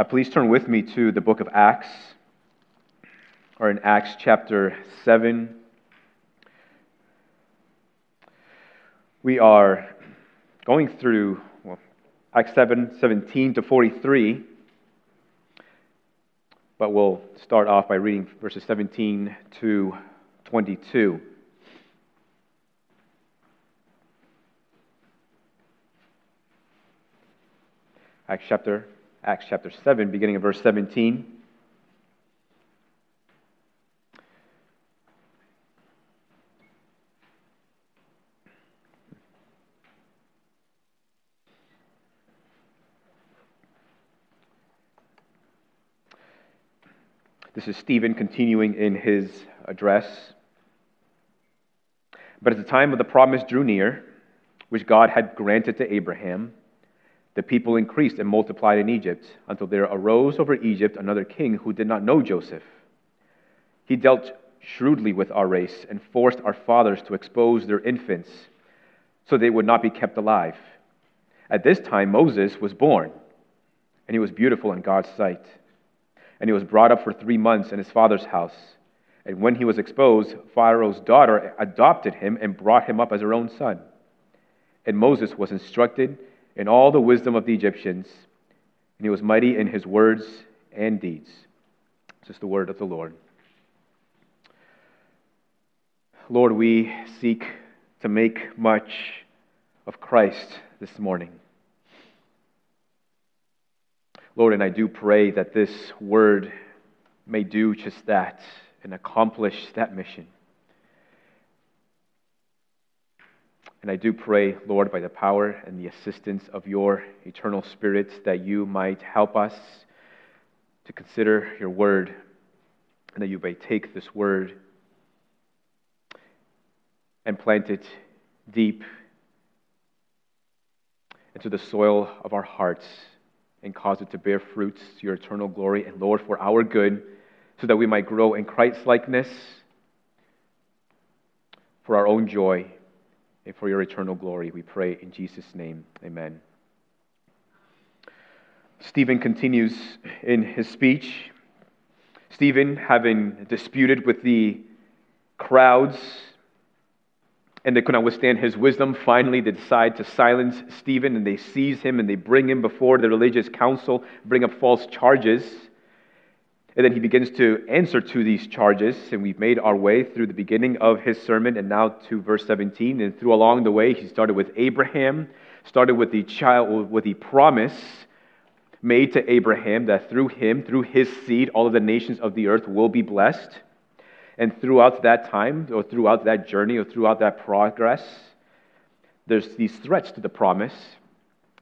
Uh, please turn with me to the book of Acts, or in Acts chapter 7. We are going through well, Acts 7 17 to 43, but we'll start off by reading verses 17 to 22. Acts chapter, Acts chapter 7, beginning of verse 17. This is Stephen continuing in his address. But as the time of the promise drew near, which God had granted to Abraham, the people increased and multiplied in Egypt until there arose over Egypt another king who did not know Joseph. He dealt shrewdly with our race and forced our fathers to expose their infants so they would not be kept alive. At this time, Moses was born, and he was beautiful in God's sight. And he was brought up for three months in his father's house. And when he was exposed, Pharaoh's daughter adopted him and brought him up as her own son. And Moses was instructed in all the wisdom of the Egyptians, and he was mighty in his words and deeds. This is the word of the Lord. Lord, we seek to make much of Christ this morning. Lord, and I do pray that this word may do just that and accomplish that mission. And I do pray, Lord, by the power and the assistance of your eternal Spirit, that you might help us to consider your word and that you may take this word and plant it deep into the soil of our hearts and cause it to bear fruits to your eternal glory and, Lord, for our good, so that we might grow in Christ likeness for our own joy and for your eternal glory. We pray in Jesus' name. Amen. Stephen continues in his speech. Stephen, having disputed with the crowds and they could not withstand his wisdom, finally they decide to silence Stephen and they seize him and they bring him before the religious council, bring up false charges. And then he begins to answer to these charges. And we've made our way through the beginning of his sermon and now to verse 17. And through along the way, he started with Abraham, started with the child, with the promise made to Abraham that through him, through his seed, all of the nations of the earth will be blessed. And throughout that time, or throughout that journey, or throughout that progress, there's these threats to the promise.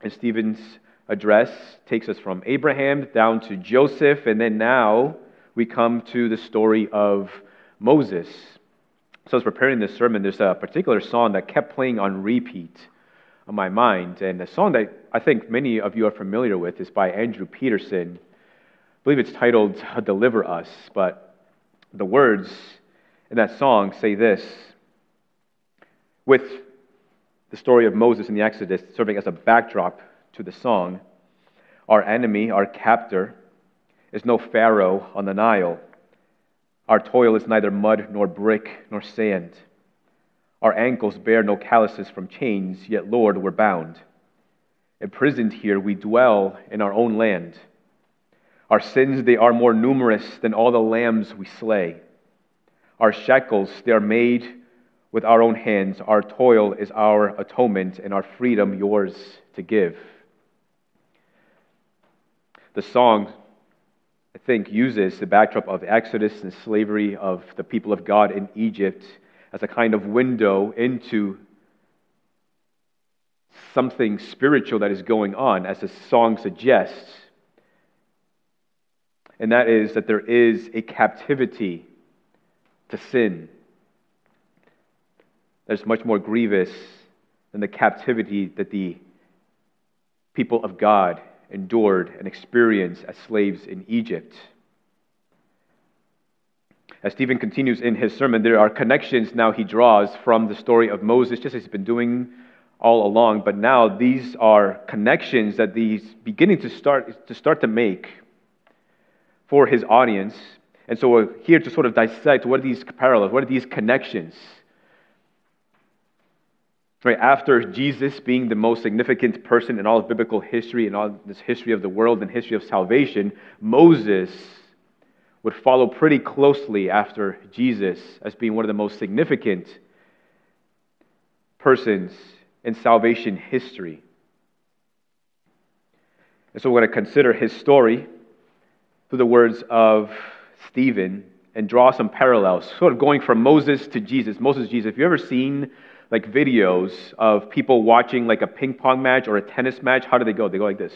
And Stephen's address takes us from Abraham down to Joseph, and then now we come to the story of Moses. So, I was preparing this sermon, there's a particular song that kept playing on repeat on my mind. And the song that I think many of you are familiar with is by Andrew Peterson. I believe it's titled Deliver Us, but the words in that song say this with the story of Moses in the Exodus serving as a backdrop to the song. Our enemy, our captor, is no Pharaoh on the Nile. Our toil is neither mud nor brick nor sand. Our ankles bear no calluses from chains, yet, Lord, we're bound. Imprisoned here, we dwell in our own land. Our sins, they are more numerous than all the lambs we slay. Our shackles, they are made with our own hands. Our toil is our atonement, and our freedom yours to give. The song, I think, uses the backdrop of Exodus and slavery of the people of God in Egypt as a kind of window into something spiritual that is going on, as the song suggests. And that is that there is a captivity to sin that is much more grievous than the captivity that the people of God endured and experienced as slaves in Egypt. As Stephen continues in his sermon, there are connections now he draws from the story of Moses, just as he's been doing all along. But now these are connections that he's beginning to start to start to make for his audience. And so we're here to sort of dissect what are these parallels, what are these connections. Right, after Jesus being the most significant person in all of biblical history and all this history of the world and history of salvation, Moses would follow pretty closely after Jesus as being one of the most significant persons in salvation history. And so we're going to consider his story through the words of Stephen and draw some parallels, sort of going from Moses to Jesus. Moses, Jesus. Have you ever seen like videos of people watching like a ping pong match or a tennis match? How do they go? They go like this,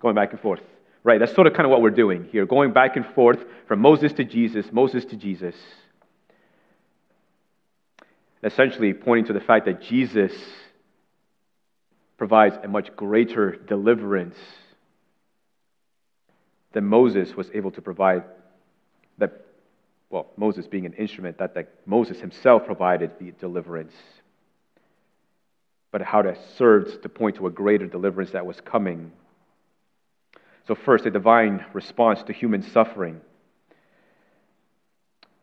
going back and forth. Right, that's sort of kind of what we're doing here, going back and forth from Moses to Jesus, Moses to Jesus. Essentially pointing to the fact that Jesus provides a much greater deliverance than Moses was able to provide. Well, Moses being an instrument, that, that Moses himself provided the deliverance. But how that served to point to a greater deliverance that was coming so, first, a divine response to human suffering.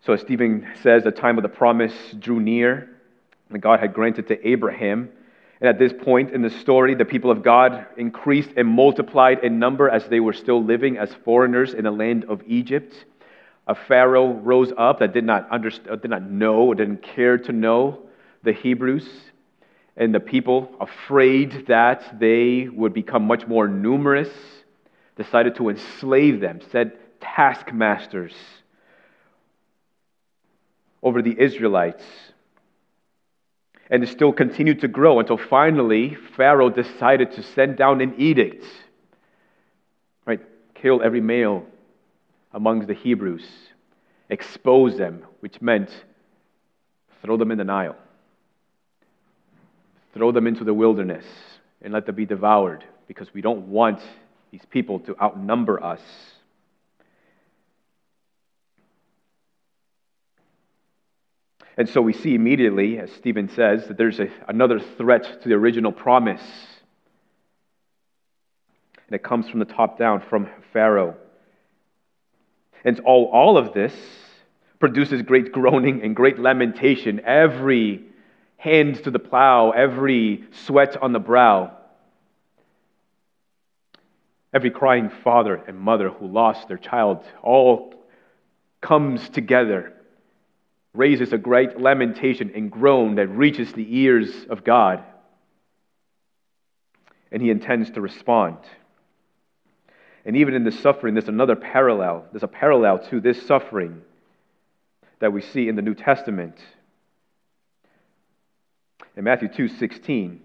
So, as Stephen says, the time of the promise drew near, and God had granted to Abraham. And at this point in the story, the people of God increased and multiplied in number as they were still living as foreigners in the land of Egypt. A Pharaoh rose up that did not, understand, did not know or didn't care to know the Hebrews. And the people, afraid that they would become much more numerous, decided to enslave them, set taskmasters over the Israelites. And it still continued to grow until finally Pharaoh decided to send down an edict. Right? Kill every male amongst the Hebrews, expose them, which meant throw them in the Nile, throw them into the wilderness, and let them be devoured because we don't want these people to outnumber us. And so we see immediately, as Stephen says, that there's a, another threat to the original promise. And it comes from the top down, from Pharaoh. And all, all of this produces great groaning and great lamentation. Every hand to the plow, every sweat on the brow. Every crying father and mother who lost their child all comes together, raises a great lamentation and groan that reaches the ears of God. And he intends to respond. And even in this suffering, there's another parallel. There's a parallel to this suffering that we see in the New Testament. In Matthew 2:16,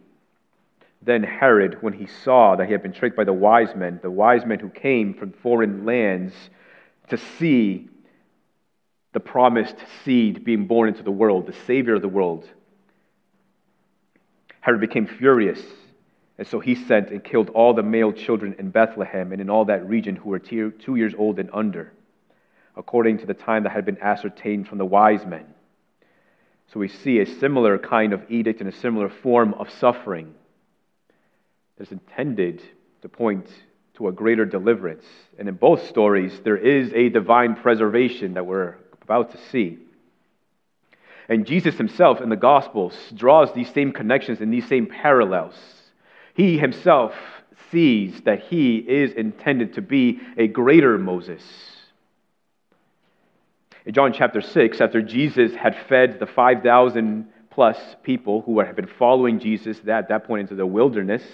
then Herod, when he saw that he had been tricked by the wise men, the wise men who came from foreign lands to see the promised seed being born into the world, the Savior of the world, Herod became furious. And so he sent and killed all the male children in Bethlehem and in all that region who were two years old and under, according to the time that had been ascertained from the wise men. So we see a similar kind of edict and a similar form of suffering that's intended to point to a greater deliverance. And in both stories, there is a divine preservation that we're about to see. And Jesus himself in the Gospels draws these same connections and these same parallels. He himself sees that he is intended to be a greater Moses. In John chapter 6, after Jesus had fed the 5,000 plus people who had been following Jesus at that point into the wilderness,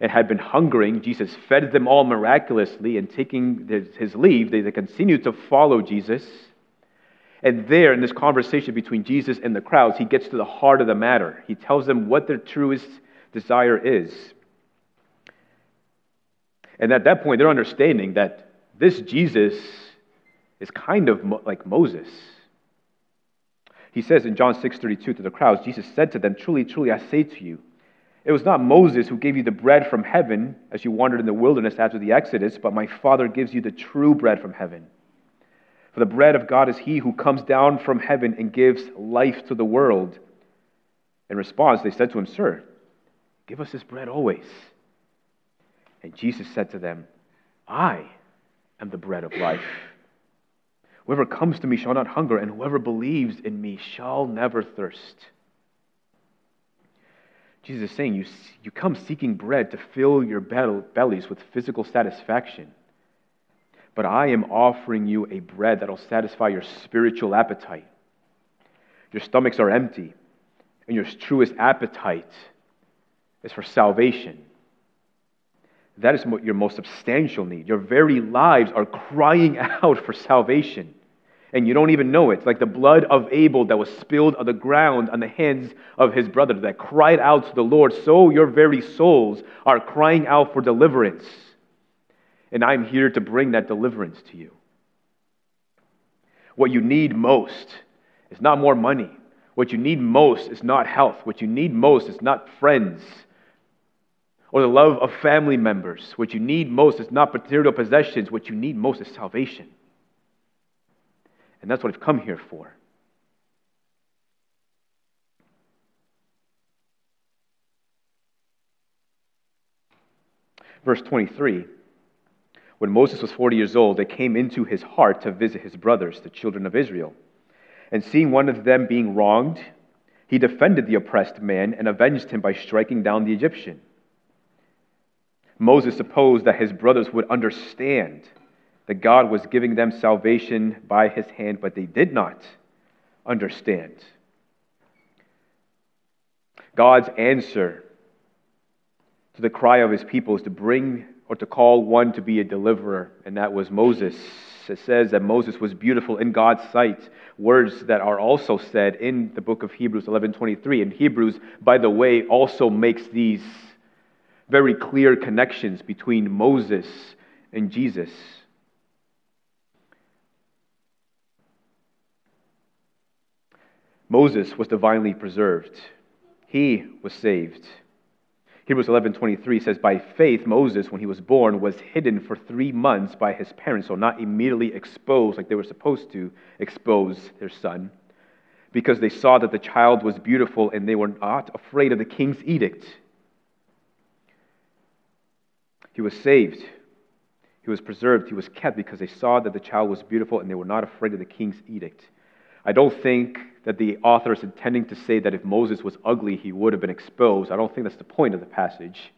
and had been hungering. Jesus fed them all miraculously, and taking his leave, they continued to follow Jesus. And there, in this conversation between Jesus and the crowds, he gets to the heart of the matter. He tells them what their truest desire is. And at that point, they're understanding that this Jesus is kind of like Moses. He says in John 6:32 to the crowds, Jesus said to them, "Truly, truly, I say to you, it was not Moses who gave you the bread from heaven as you wandered in the wilderness after the Exodus, but my Father gives you the true bread from heaven. For the bread of God is he who comes down from heaven and gives life to the world. In response, they said to him, Sir, give us this bread always. And Jesus said to them, I am the bread of life. Whoever comes to me shall not hunger, and whoever believes in me shall never thirst. Jesus is saying, you, you come seeking bread to fill your bellies with physical satisfaction. But I am offering you a bread that will satisfy your spiritual appetite. Your stomachs are empty, and your truest appetite is for salvation. That is your most substantial need. Your very lives are crying out for salvation. And you don't even know it. It's like the blood of Abel that was spilled on the ground on the hands of his brother that cried out to the Lord. So your very souls are crying out for deliverance. And I'm here to bring that deliverance to you. What you need most is not more money. What you need most is not health. What you need most is not friends or the love of family members. What you need most is not material possessions. What you need most is salvation. And that's what I've come here for. Verse 23 When Moses was 40 years old, it came into his heart to visit his brothers, the children of Israel. And seeing one of them being wronged, he defended the oppressed man and avenged him by striking down the Egyptian. Moses supposed that his brothers would understand that God was giving them salvation by his hand, but they did not understand. God's answer to the cry of his people is to bring or to call one to be a deliverer, and that was Moses. It says that Moses was beautiful in God's sight, words that are also said in the book of Hebrews 11:23. And Hebrews, by the way, also makes these very clear connections between Moses and Jesus. Moses was divinely preserved. He was saved. Hebrews 11:23 says by faith Moses when he was born was hidden for 3 months by his parents so not immediately exposed like they were supposed to expose their son because they saw that the child was beautiful and they were not afraid of the king's edict. He was saved. He was preserved. He was kept because they saw that the child was beautiful and they were not afraid of the king's edict. I don't think that the author is intending to say that if Moses was ugly, he would have been exposed. I don't think that's the point of the passage.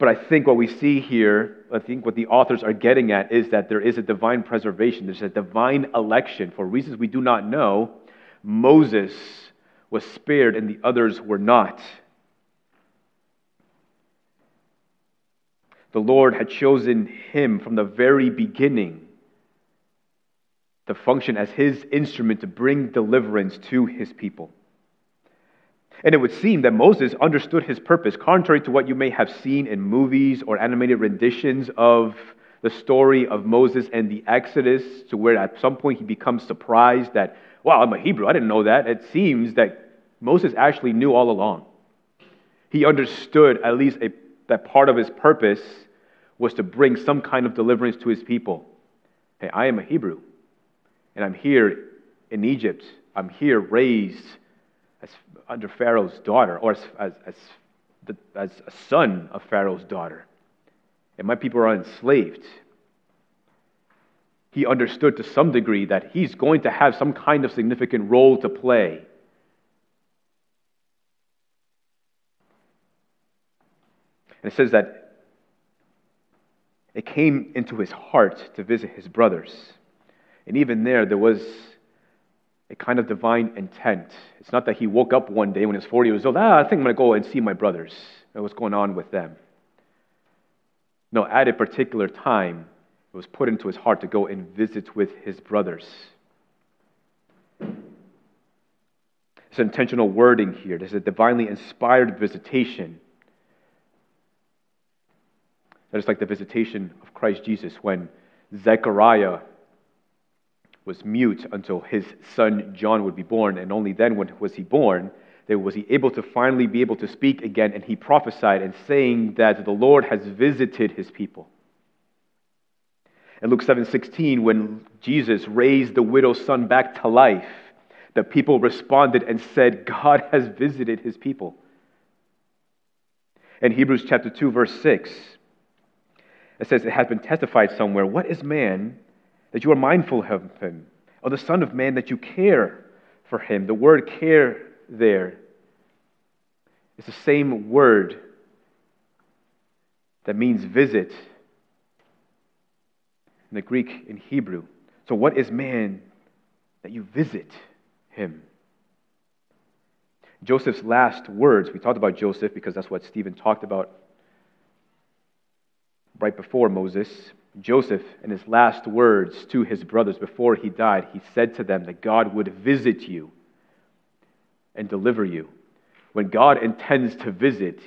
But I think what we see here, I think what the authors are getting at is that there is a divine preservation, there's a divine election. For reasons we do not know, Moses was spared and the others were not. The Lord had chosen him from the very beginning to function as his instrument to bring deliverance to his people. And it would seem that Moses understood his purpose, contrary to what you may have seen in movies or animated renditions of the story of Moses and the Exodus, to where at some point he becomes surprised that, wow, I'm a Hebrew, I didn't know that. It seems that Moses actually knew all along. He understood at least a, that part of his purpose was to bring some kind of deliverance to his people. Hey, I am a Hebrew and I'm here in Egypt. I'm here raised as under Pharaoh's daughter, or as, as, as, the, as a son of Pharaoh's daughter. And my people are enslaved. He understood to some degree that he's going to have some kind of significant role to play. And it says that it came into his heart to visit his brothers. And even there, there was a kind of divine intent. It's not that he woke up one day when he was 40 years old, ah, I think I'm going to go and see my brothers and what's going on with them. No, at a particular time, it was put into his heart to go and visit with his brothers. It's intentional wording here. There's a divinely inspired visitation. That is like the visitation of Christ Jesus when Zechariah was mute until his son John would be born, and only then when was he born that was he able to finally be able to speak again, and he prophesied and saying that the Lord has visited his people. In Luke 7:16, when Jesus raised the widow's son back to life, the people responded and said, God has visited his people. In Hebrews chapter 2, verse 6, It says, It has been testified somewhere, What is man that you are mindful of him? Or the Son of Man that you care for him? The word care there is the same word that means visit in the Greek and Hebrew. So, what is man that you visit him? Joseph's last words, we talked about Joseph because that's what Stephen talked about right before Moses. Joseph, in his last words to his brothers before he died, he said to them that God would visit you and deliver you. When God intends to visit,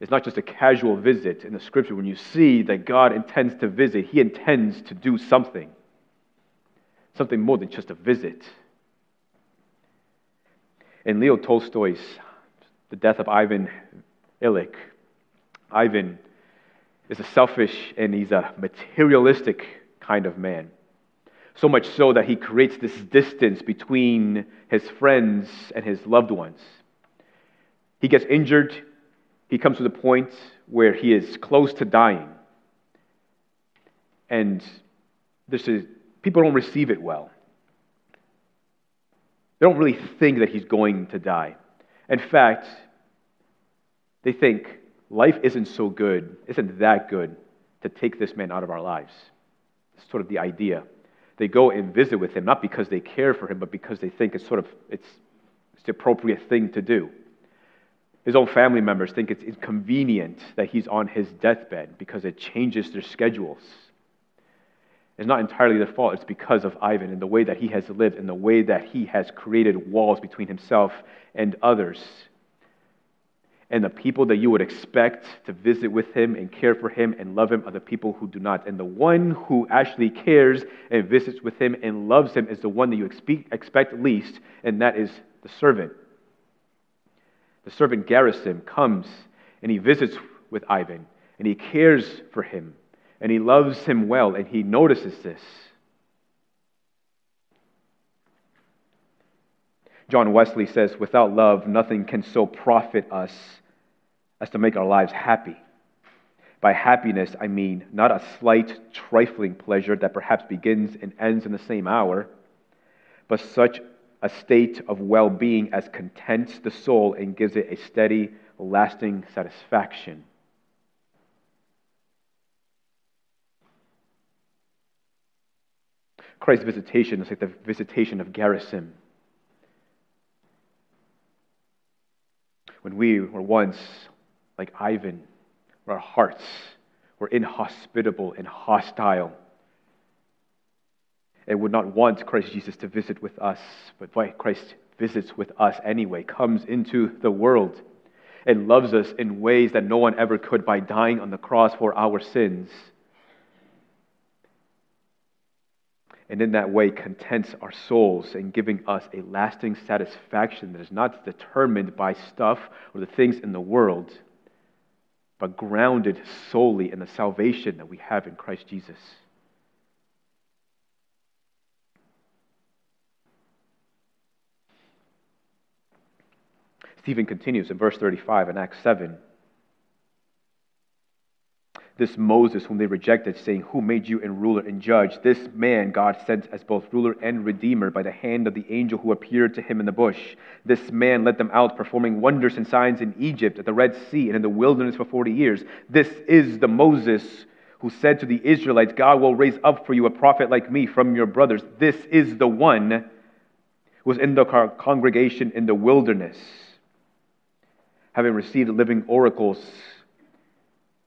it's not just a casual visit in the scripture. When you see that God intends to visit, he intends to do something, something more than just a visit. In Leo Tolstoy's The Death of Ivan Ilyich, Ivan is a selfish and he's a materialistic kind of man. So much so that he creates this distance between his friends and his loved ones. He gets injured, he comes to the point where he is close to dying. And this is, people don't receive it well. They don't really think that he's going to die. In fact, they think life isn't so good, isn't that good to take this man out of our lives. It's sort of the idea. They go and visit with him, not because they care for him, but because they think it's sort of it's, it's the appropriate thing to do. His own family members think it's inconvenient that he's on his deathbed because it changes their schedules. It's not entirely their fault, it's because of Ivan and the way that he has lived and the way that he has created walls between himself and others. And the people that you would expect to visit with him and care for him and love him are the people who do not. And the one who actually cares and visits with him and loves him is the one that you expect least, and that is the servant. The servant Gerasim comes and he visits with Ivan and he cares for him and he loves him well, and he notices this. John Wesley says, Without love, nothing can so profit us as to make our lives happy. By happiness, I mean not a slight, trifling pleasure that perhaps begins and ends in the same hour, but such a state of well being as contents the soul and gives it a steady, lasting satisfaction. Christ's visitation is like the visitation of Gerasim. When we were once like Ivan, our hearts were inhospitable and hostile, and would not want Christ Jesus to visit with us, but why Christ visits with us anyway, comes into the world and loves us in ways that no one ever could by dying on the cross for our sins. And in that way contents our souls and giving us a lasting satisfaction that is not determined by stuff or the things in the world, but grounded solely in the salvation that we have in Christ Jesus. Stephen continues in verse 35 in Acts 7 this Moses whom they rejected, saying, Who made you a ruler and judge? This man God sent as both ruler and redeemer by the hand of the angel who appeared to him in the bush. This man led them out, performing wonders and signs in Egypt, at the Red Sea, and in the wilderness for forty years. This is the Moses who said to the Israelites, God will raise up for you a prophet like me from your brothers. This is the one who was in the congregation in the wilderness, having received living oracles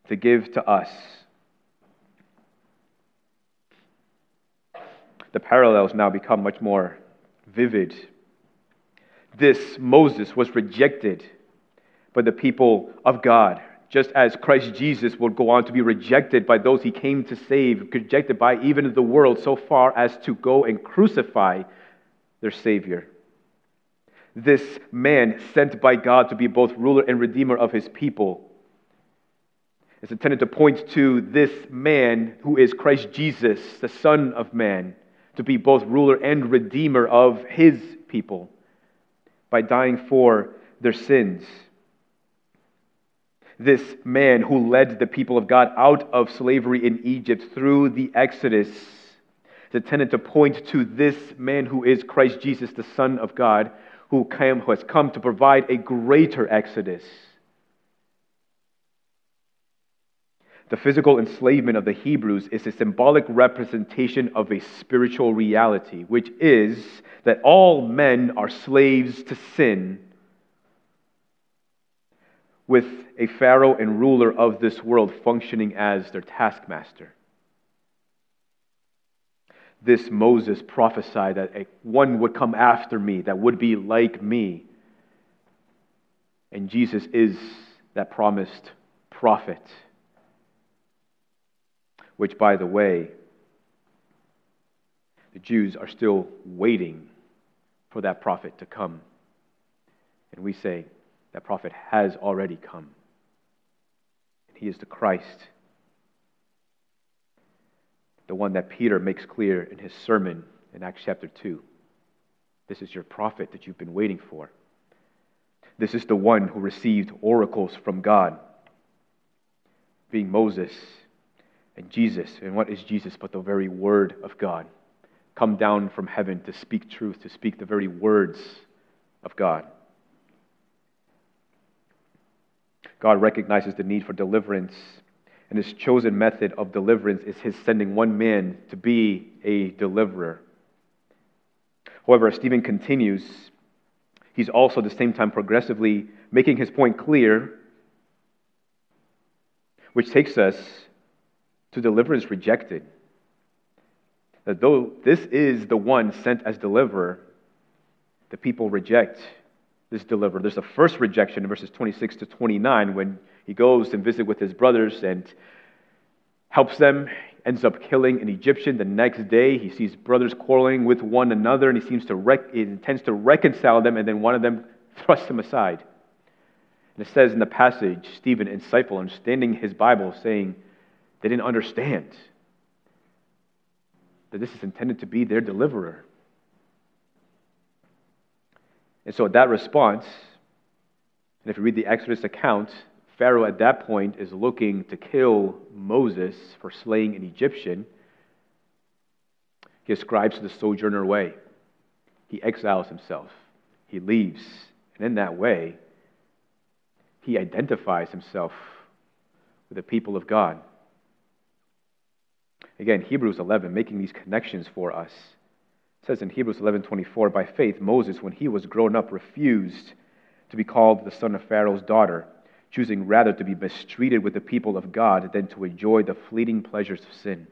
to give to us. The parallels now become much more vivid. This Moses was rejected by the people of God, just as Christ Jesus would go on to be rejected by those he came to save, rejected by even the world, so far as to go and crucify their Savior. This man, sent by God to be both ruler and redeemer of his people, is intended to point to this man who is Christ Jesus, the Son of Man, to be both ruler and redeemer of his people by dying for their sins. this man who led the people of God out of slavery in Egypt through the Exodus is intended to point to this man who is Christ Jesus, the Son of God, who, came, who has come to provide a greater Exodus. The physical enslavement of the Hebrews is a symbolic representation of a spiritual reality, which is that all men are slaves to sin with a Pharaoh and ruler of this world functioning as their taskmaster. This Moses prophesied that one would come after me that would be like me. And Jesus is that promised prophet. Which, by the way, the Jews are still waiting for that prophet to come. And we say, that prophet has already come. And he is the Christ, the one that Peter makes clear in his sermon in Acts chapter 2. This is your prophet that you've been waiting for. This is the one who received oracles from God, being Moses and Jesus. And what is Jesus but the very Word of God? Come down from heaven to speak truth, to speak the very words of God. God recognizes the need for deliverance, and his chosen method of deliverance is his sending one man to be a deliverer. However, Stephen continues, he's also at the same time progressively making his point clear, which takes us to deliverance rejected. That though this is the one sent as deliverer, the people reject this deliverer. There's a first rejection in verses 26 to 29 when he goes and visits with his brothers and helps them, ends up killing an Egyptian. The next day, he sees brothers quarreling with one another and he seems to rec- he intends to reconcile them, and then one of them thrusts him aside. And it says in the passage, Stephen, insightful, understanding his Bible, saying they didn't understand that this is intended to be their deliverer. And so, at that response, and if you read the Exodus account, Pharaoh at that point is looking to kill Moses for slaying an Egyptian. He ascribes to the sojourner way. He exiles himself. He leaves. And in that way, he identifies himself with the people of God. Again, Hebrews 11, making these connections for us says in Hebrews 11:24, by faith Moses when he was grown up refused to be called the son of Pharaoh's daughter, choosing rather to be mistreated with the people of God than to enjoy the fleeting pleasures of sin.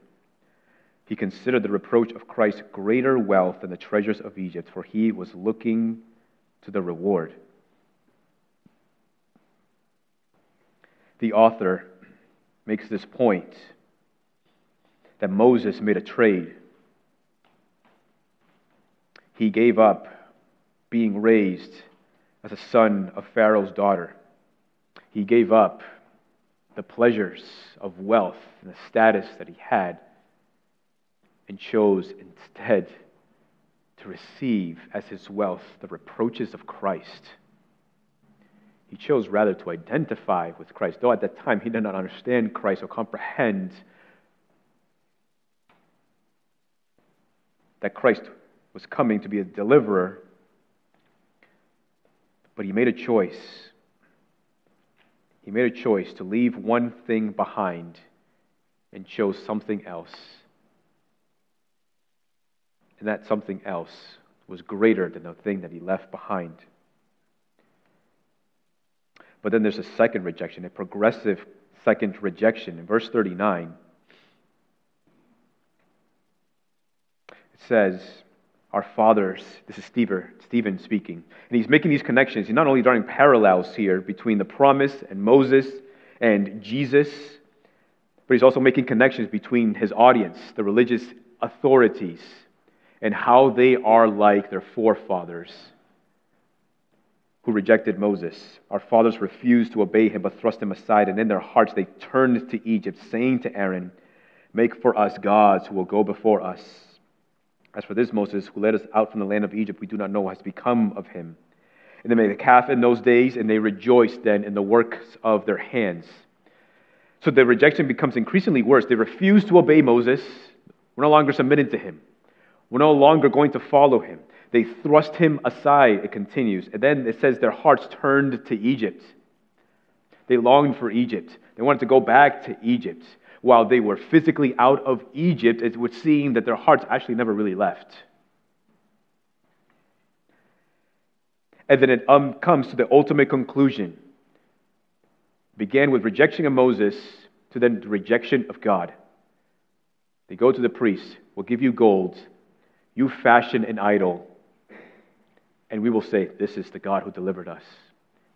He considered the reproach of Christ greater wealth than the treasures of Egypt, for he was looking to the reward. The author makes this point that Moses made a trade he gave up being raised as a son of Pharaoh's daughter. He gave up the pleasures of wealth and the status that he had and chose instead to receive as his wealth the reproaches of Christ. He chose rather to identify with Christ, though at that time he did not understand Christ or comprehend that Christ was coming to be a deliverer, but he made a choice. He made a choice to leave one thing behind and chose something else. And that something else was greater than the thing that he left behind. But then there's a second rejection, a progressive second rejection. In verse 39, it says, our fathers. This is Stephen speaking. And he's making these connections. He's not only drawing parallels here between the promise and Moses and Jesus, but he's also making connections between his audience, the religious authorities, and how they are like their forefathers who rejected Moses. Our fathers refused to obey him, but thrust him aside, and in their hearts they turned to Egypt, saying to Aaron, Make for us gods who will go before us. As for this Moses, who led us out from the land of Egypt, we do not know what has become of him. And they made a calf in those days, and they rejoiced then in the works of their hands. So the rejection becomes increasingly worse. They refuse to obey Moses. We're no longer submitted to him. We're no longer going to follow him. They thrust him aside, it continues. And then it says their hearts turned to Egypt. They longed for Egypt. They wanted to go back to Egypt. While they were physically out of Egypt, it would seem that their hearts actually never really left. And then it um, comes to the ultimate conclusion. Began with rejection of Moses to then the rejection of God. They go to the priest, we'll give you gold. You fashion an idol. And we will say, This is the God who delivered us.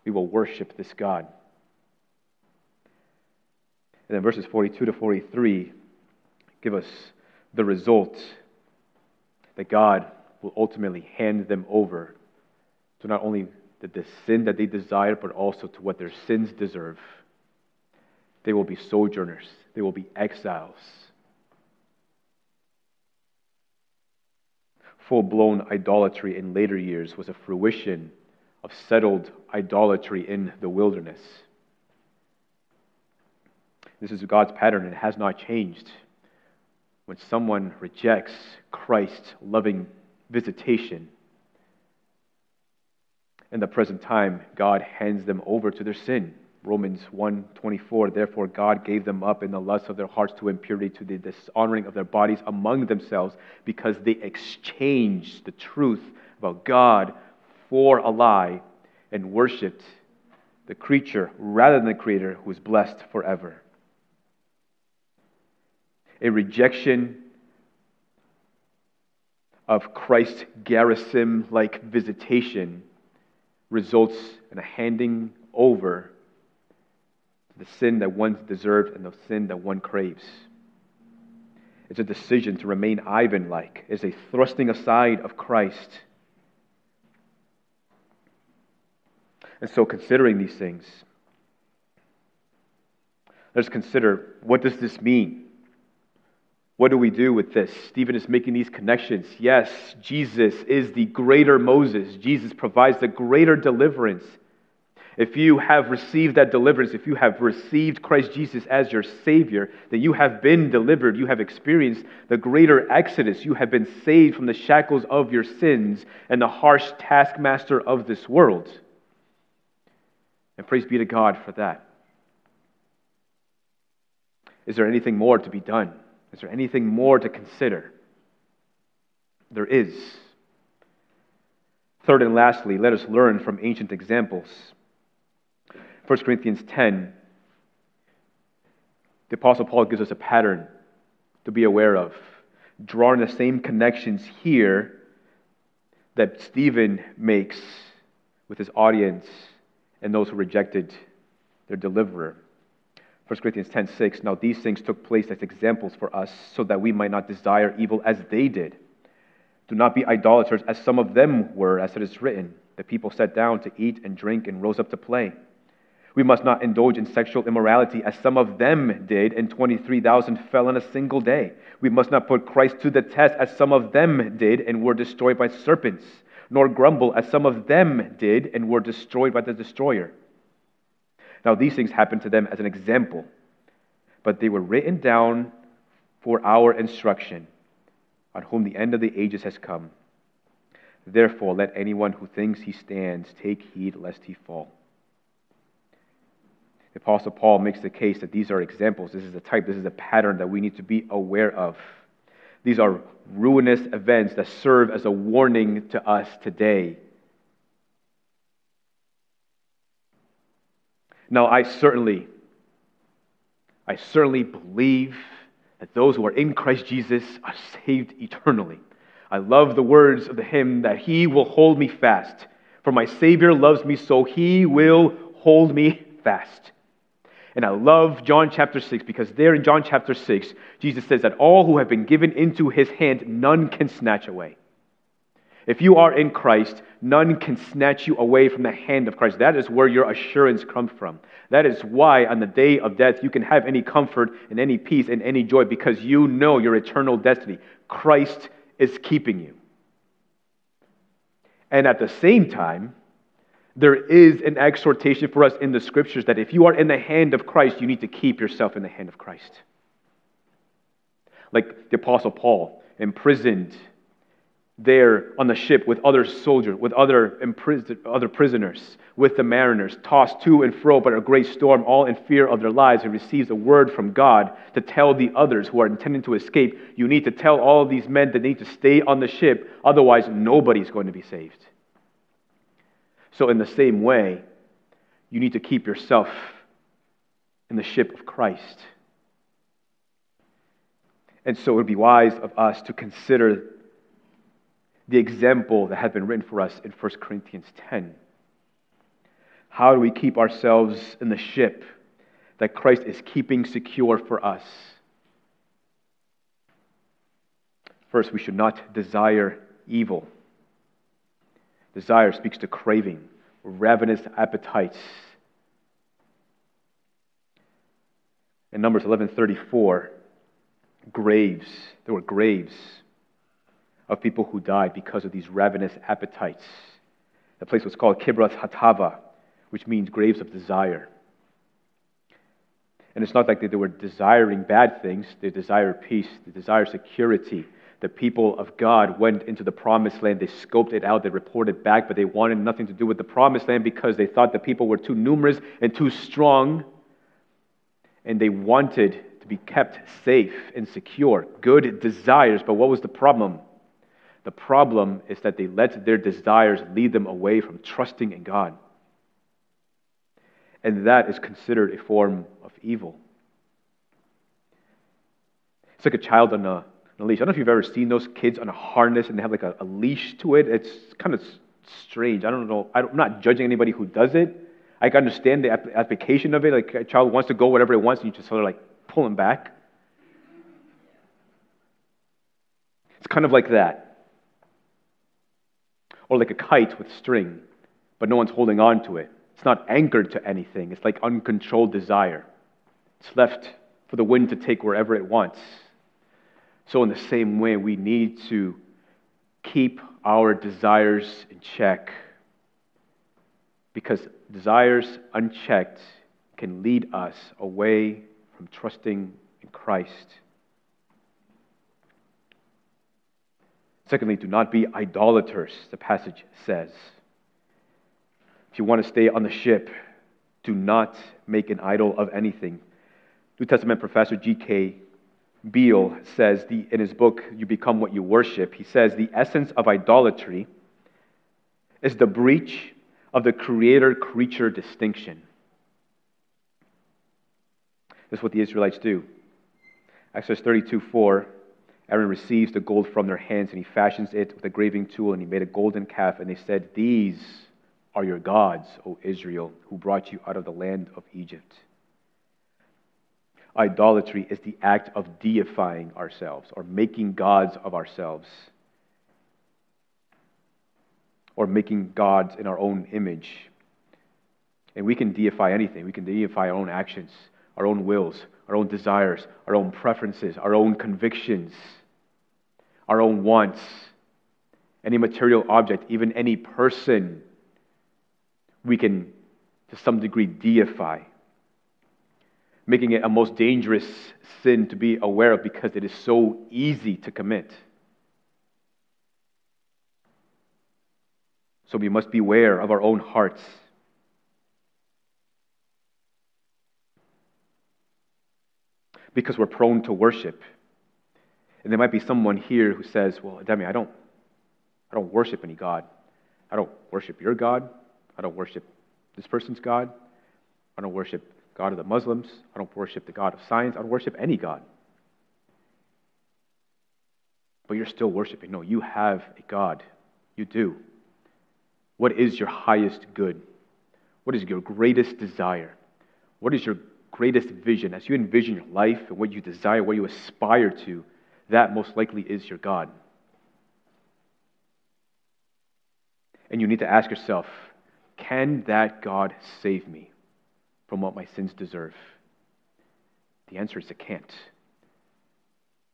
We will worship this God. And then verses 42 to 43 give us the result that God will ultimately hand them over to not only the, sin that they desire, but also to what their sins deserve. They will be sojourners, they will be exiles. Full blown idolatry in later years was a fruition of settled idolatry in the wilderness. This is God's pattern, and it has not changed. When someone rejects Christ's loving visitation, in the present time, God hands them over to their sin. Romans 1:24 Therefore God gave them up in the lust of their hearts to impurity to the dishonoring of their bodies among themselves because they exchanged the truth about God for a lie and worshiped the creature rather than the creator who is blessed forever. A rejection of Christ's Gerasim like visitation results in a handing over the sin that one deserves and the sin that one craves. It's a decision to remain Ivan like, it's a thrusting aside of Christ. And so, considering these things, let's consider what does this mean? What do we do with this? Stephen is making these connections. Yes, Jesus is the greater Moses. Jesus provides the greater deliverance. If you have received that deliverance, if you have received Christ Jesus as your Savior, then you have been delivered. You have experienced the greater exodus. You have been saved from the shackles of your sins and the harsh taskmaster of this world. And praise be to God for that. Is there anything more to be done? Is there anything more to consider? There is. Third and lastly, let us learn from ancient examples. 1 Corinthians 10, the Apostle Paul gives us a pattern to be aware of, drawing the same connections here that Stephen makes with his audience and those who rejected their deliverer. 1 Corinthians 10 6. Now these things took place as examples for us, so that we might not desire evil as they did. Do not be idolaters, as some of them were, as it is written. The people sat down to eat and drink and rose up to play. We must not indulge in sexual immorality, as some of them did, and 23,000 fell in a single day. We must not put Christ to the test, as some of them did, and were destroyed by serpents, nor grumble, as some of them did, and were destroyed by the destroyer. Now, these things happened to them as an example, but they were written down for our instruction, on whom the end of the ages has come. Therefore, let anyone who thinks he stands take heed lest he fall. The Apostle Paul makes the case that these are examples. This is a type, this is a pattern that we need to be aware of. These are ruinous events that serve as a warning to us today Now, I certainly, I certainly believe that those who are in Christ Jesus are saved eternally. I love the words of the hymn that He will hold me fast. For my Savior loves me so, He will hold me fast. And I love John chapter 6 because there in John chapter 6, Jesus says that all who have been given into His hand, none can snatch away. If you are in Christ, none can snatch you away from the hand of Christ. That is where your assurance comes from. That is why on the day of death you can have any comfort and any peace and any joy because you know your eternal destiny. Christ is keeping you. And at the same time, there is an exhortation for us in the scriptures that if you are in the hand of Christ, you need to keep yourself in the hand of Christ. Like the Apostle Paul, imprisoned there on the ship with other soldiers, with other, imprisoned, other prisoners, with the mariners, tossed to and fro by a great storm, all in fear of their lives, and receives a word from God to tell the others who are intending to escape, you need to tell all of these men that they need to stay on the ship, otherwise, nobody's going to be saved. So, in the same way, you need to keep yourself in the ship of Christ. And so it would be wise of us to consider the example that has been written for us in 1 Corinthians 10. How do we keep ourselves in the ship that Christ is keeping secure for us? First, we should not desire evil. Desire speaks to craving, ravenous appetites. In Numbers 11:34, graves, there were graves of people who died because of these ravenous appetites. The place was called Kibroth Hattaavah, which means graves of desire. And it's not like they were desiring bad things, they desired peace, they desired security, the people of God went into the promised land. They scoped it out, they reported back, but they wanted nothing to do with the promised land because they thought the people were too numerous and too strong. And they wanted to be kept safe and secure. Good desires, but what was the problem? The problem is that they let their desires lead them away from trusting in God. And that is considered a form of evil. It's like a child on a a leash. I don't know if you've ever seen those kids on a harness and they have like a, a leash to it. It's kind of strange. I don't know. I am not judging anybody who does it. I can understand the application of it. Like a child wants to go wherever it wants, and you just sort of like pull him back. It's kind of like that. Or like a kite with string, but no one's holding on to it. It's not anchored to anything. It's like uncontrolled desire. It's left for the wind to take wherever it wants. So, in the same way, we need to keep our desires in check because desires unchecked can lead us away from trusting in Christ. Secondly, do not be idolaters, the passage says. If you want to stay on the ship, do not make an idol of anything. New Testament professor G.K. Beale says the, in his book, You Become What You Worship, he says the essence of idolatry is the breach of the creator creature distinction. This is what the Israelites do. Exodus 32 4 Aaron receives the gold from their hands and he fashions it with a graving tool and he made a golden calf. And they said, These are your gods, O Israel, who brought you out of the land of Egypt. Idolatry is the act of deifying ourselves or making gods of ourselves or making gods in our own image. And we can deify anything. We can deify our own actions, our own wills, our own desires, our own preferences, our own convictions, our own wants, any material object, even any person, we can to some degree deify making it a most dangerous sin to be aware of because it is so easy to commit. So we must beware of our own hearts. Because we're prone to worship. And there might be someone here who says, Well, Demi, I don't, I don't worship any God. I don't worship your God. I don't worship this person's God. I don't worship God of the Muslims. I don't worship the God of science. I don't worship any God. But you're still worshiping. No, you have a God. You do. What is your highest good? What is your greatest desire? What is your greatest vision? As you envision your life and what you desire, what you aspire to, that most likely is your God. And you need to ask yourself can that God save me? from what my sins deserve? The answer is it can't.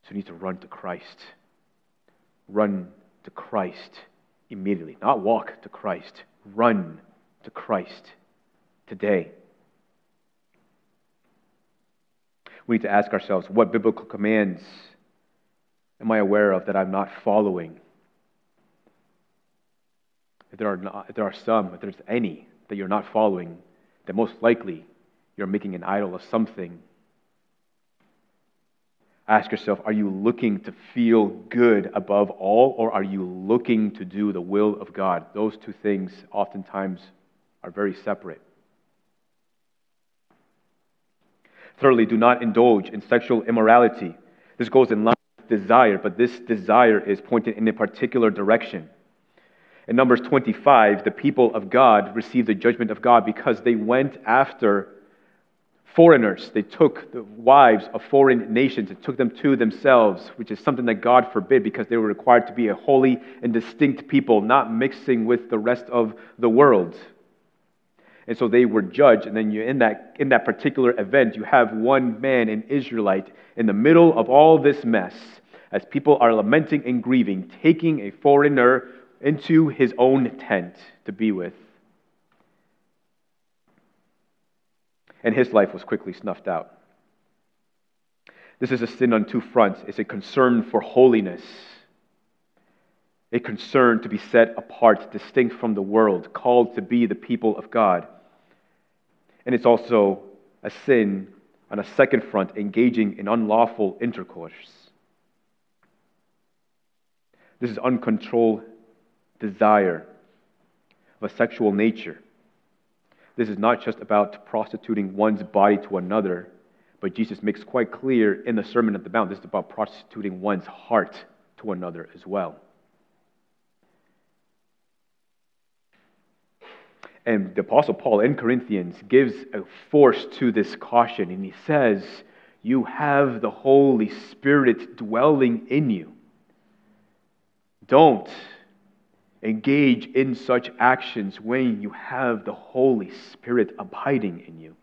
So you need to run to Christ. Run to Christ immediately. Not walk to Christ, run to Christ today. We need to ask ourselves what biblical commands am I aware of that I'm not following? If there are, not, if there are some, if there's any that you're not following, then most likely you're making an idol of something. Ask yourself are you looking to feel good above all, or are you looking to do the will of God? Those two things oftentimes are very separate. Thirdly, do not indulge in sexual immorality. This goes in line desire, but this desire is pointed in a particular direction. In Numbers 25, the people of God received the judgment of God because they went after foreigners. They took the wives of foreign nations and took them to themselves, which is something that God forbid because they were required to be a holy and distinct people, not mixing with the rest of the world. And so they were judged. And then you, in, that, in that particular event, you have one man, an Israelite, in the middle of all this mess, as people are lamenting and grieving, taking a foreigner into his own tent to be with. And his life was quickly snuffed out. This is a sin on two fronts it's a concern for holiness, a concern to be set apart, distinct from the world, called to be the people of God. And it's also a sin on a second front, engaging in unlawful intercourse. This is uncontrolled desire of a sexual nature. This is not just about prostituting one's body to another, but Jesus makes quite clear in the Sermon on the Mount this is about prostituting one's heart to another as well. And the Apostle Paul in Corinthians gives a force to this caution, and he says, You have the Holy Spirit dwelling in you. Don't engage in such actions when you have the Holy Spirit abiding in you.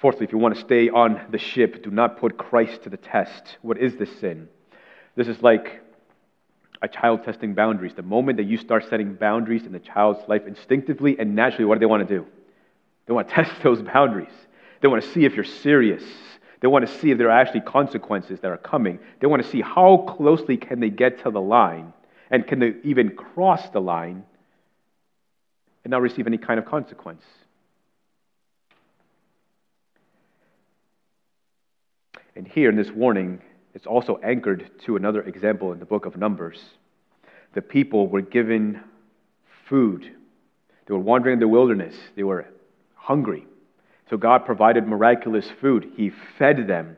Fourthly, if you want to stay on the ship, do not put Christ to the test. What is this sin? This is like a child testing boundaries. The moment that you start setting boundaries in the child's life, instinctively and naturally, what do they want to do? They want to test those boundaries. They want to see if you're serious. They want to see if there are actually consequences that are coming. They want to see how closely can they get to the line and can they even cross the line and not receive any kind of consequence. And here in this warning, it's also anchored to another example in the book of Numbers. The people were given food. They were wandering in the wilderness. They were hungry. So God provided miraculous food. He fed them.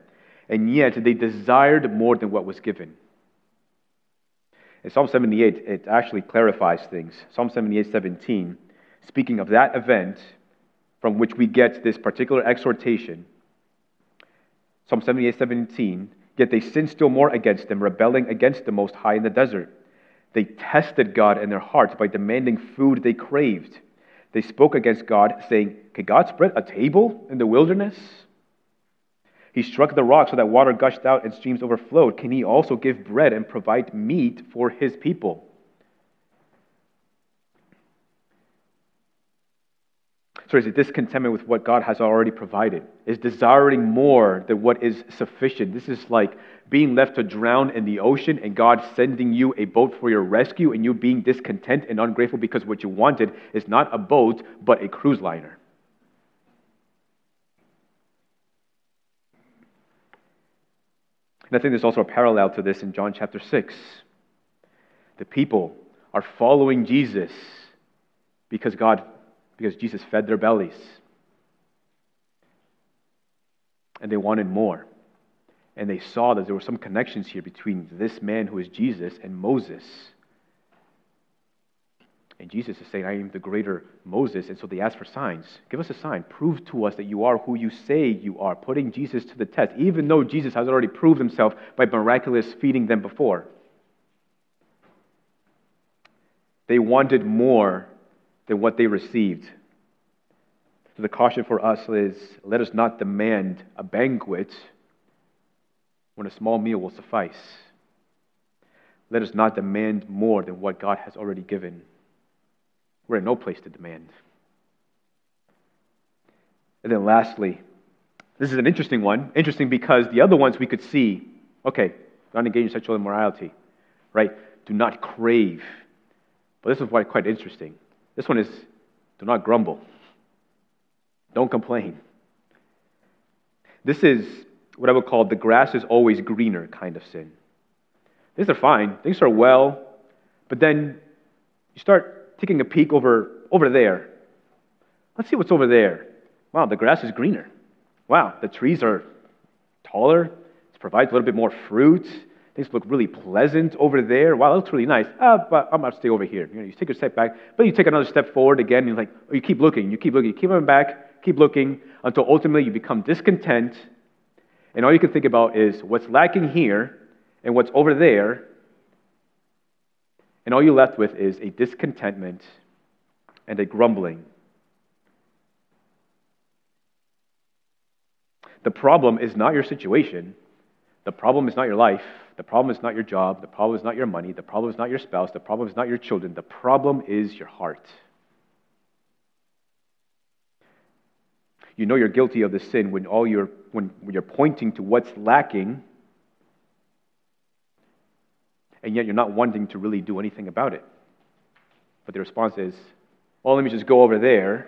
And yet they desired more than what was given. In Psalm 78, it actually clarifies things. Psalm 78, 17, speaking of that event from which we get this particular exhortation. Psalm 78, 17, yet they sinned still more against him, rebelling against the Most High in the desert. They tested God in their hearts by demanding food they craved. They spoke against God, saying, Can God spread a table in the wilderness? He struck the rock so that water gushed out and streams overflowed. Can he also give bread and provide meat for his people? So is it discontentment with what God has already provided? Is desiring more than what is sufficient? This is like being left to drown in the ocean and God sending you a boat for your rescue and you being discontent and ungrateful because what you wanted is not a boat but a cruise liner. And I think there's also a parallel to this in John chapter 6. The people are following Jesus because God because Jesus fed their bellies. And they wanted more. And they saw that there were some connections here between this man who is Jesus and Moses. And Jesus is saying, I am the greater Moses. And so they ask for signs. Give us a sign. Prove to us that you are who you say you are, putting Jesus to the test, even though Jesus has already proved himself by miraculous feeding them before. They wanted more than what they received. So the caution for us is let us not demand a banquet when a small meal will suffice. let us not demand more than what God has already given. We're in no place to demand. And then lastly, this is an interesting one. Interesting because the other ones we could see, okay, not engage in sexual immorality, right? Do not crave. But this is quite interesting. This one is do not grumble. Don't complain. This is what I would call the grass is always greener kind of sin. Things are fine, things are well, but then you start taking a peek over, over there. Let's see what's over there. Wow, the grass is greener. Wow, the trees are taller. It provides a little bit more fruit. Things look really pleasant over there. Wow, that looks really nice. Ah, but I'm going to stay over here. You, know, you take a step back, but you take another step forward again. And you're like, oh, you keep looking, you keep looking, you keep coming back, keep looking until ultimately you become discontent. And all you can think about is what's lacking here and what's over there. And all you're left with is a discontentment and a grumbling. The problem is not your situation. The problem is not your life. The problem is not your job. The problem is not your money. The problem is not your spouse. The problem is not your children. The problem is your heart. You know you're guilty of the sin when all you're when, you're pointing to what's lacking, and yet you're not wanting to really do anything about it. But the response is, well, let me just go over there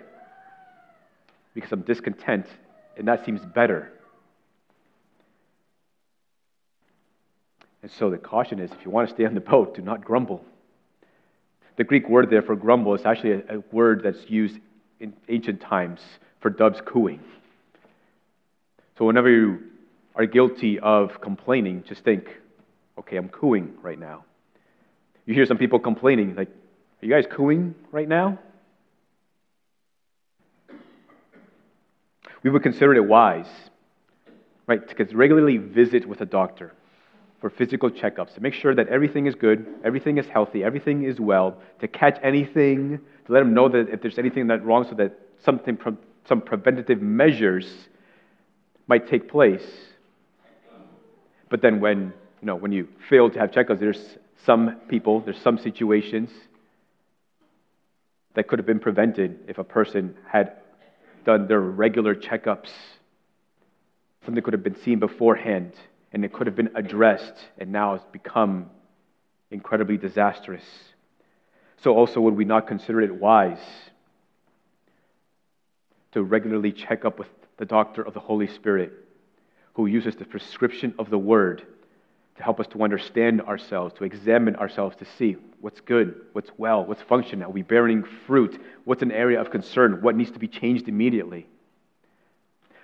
because I'm discontent, and that seems better. And so the caution is if you want to stay on the boat, do not grumble. The Greek word there for grumble is actually a, a word that's used in ancient times for doves cooing. So whenever you are guilty of complaining, just think, okay, I'm cooing right now. You hear some people complaining, like, are you guys cooing right now? We would consider it wise, right, to regularly visit with a doctor for physical checkups to make sure that everything is good, everything is healthy, everything is well, to catch anything, to let them know that if there's anything that's wrong so that something, some preventative measures might take place. But then when, you know, when you fail to have checkups, there's some people, there's some situations that could have been prevented if a person had done their regular checkups. Something could have been seen beforehand and it could have been addressed, and now it's become incredibly disastrous. So, also, would we not consider it wise to regularly check up with the doctor of the Holy Spirit who uses the prescription of the Word to help us to understand ourselves, to examine ourselves, to see what's good, what's well, what's functional, are we bearing fruit, what's an area of concern, what needs to be changed immediately?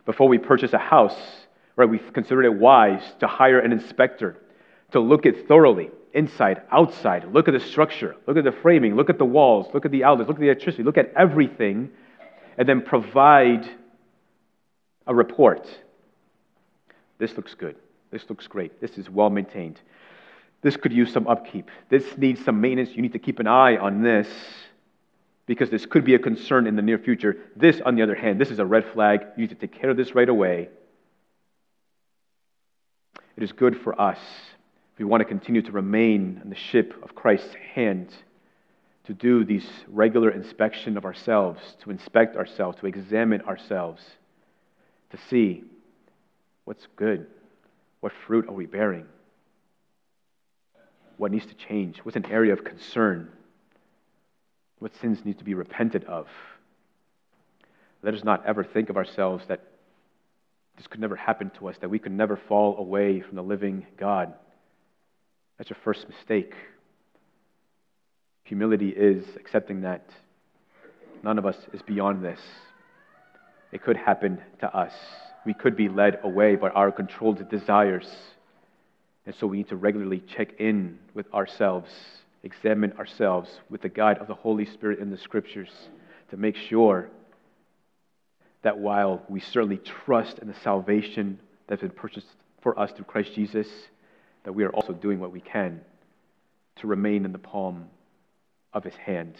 Before we purchase a house, right, we considered it wise to hire an inspector to look at thoroughly, inside, outside, look at the structure, look at the framing, look at the walls, look at the outlets, look at the electricity, look at everything, and then provide a report. This looks good. This looks great. This is well maintained. This could use some upkeep. This needs some maintenance. You need to keep an eye on this because this could be a concern in the near future. This, on the other hand, this is a red flag. You need to take care of this right away. It is good for us if we want to continue to remain in the ship of Christ's hand to do these regular inspection of ourselves, to inspect ourselves, to examine ourselves, to see what's good, what fruit are we bearing, what needs to change, what's an area of concern, what sins need to be repented of. Let us not ever think of ourselves that this could never happen to us, that we could never fall away from the living God. That's your first mistake. Humility is accepting that none of us is beyond this. It could happen to us. We could be led away by our controlled desires. And so we need to regularly check in with ourselves, examine ourselves with the guide of the Holy Spirit in the Scriptures to make sure that while we certainly trust in the salvation that's been purchased for us through Christ Jesus, that we are also doing what we can to remain in the palm of his hand.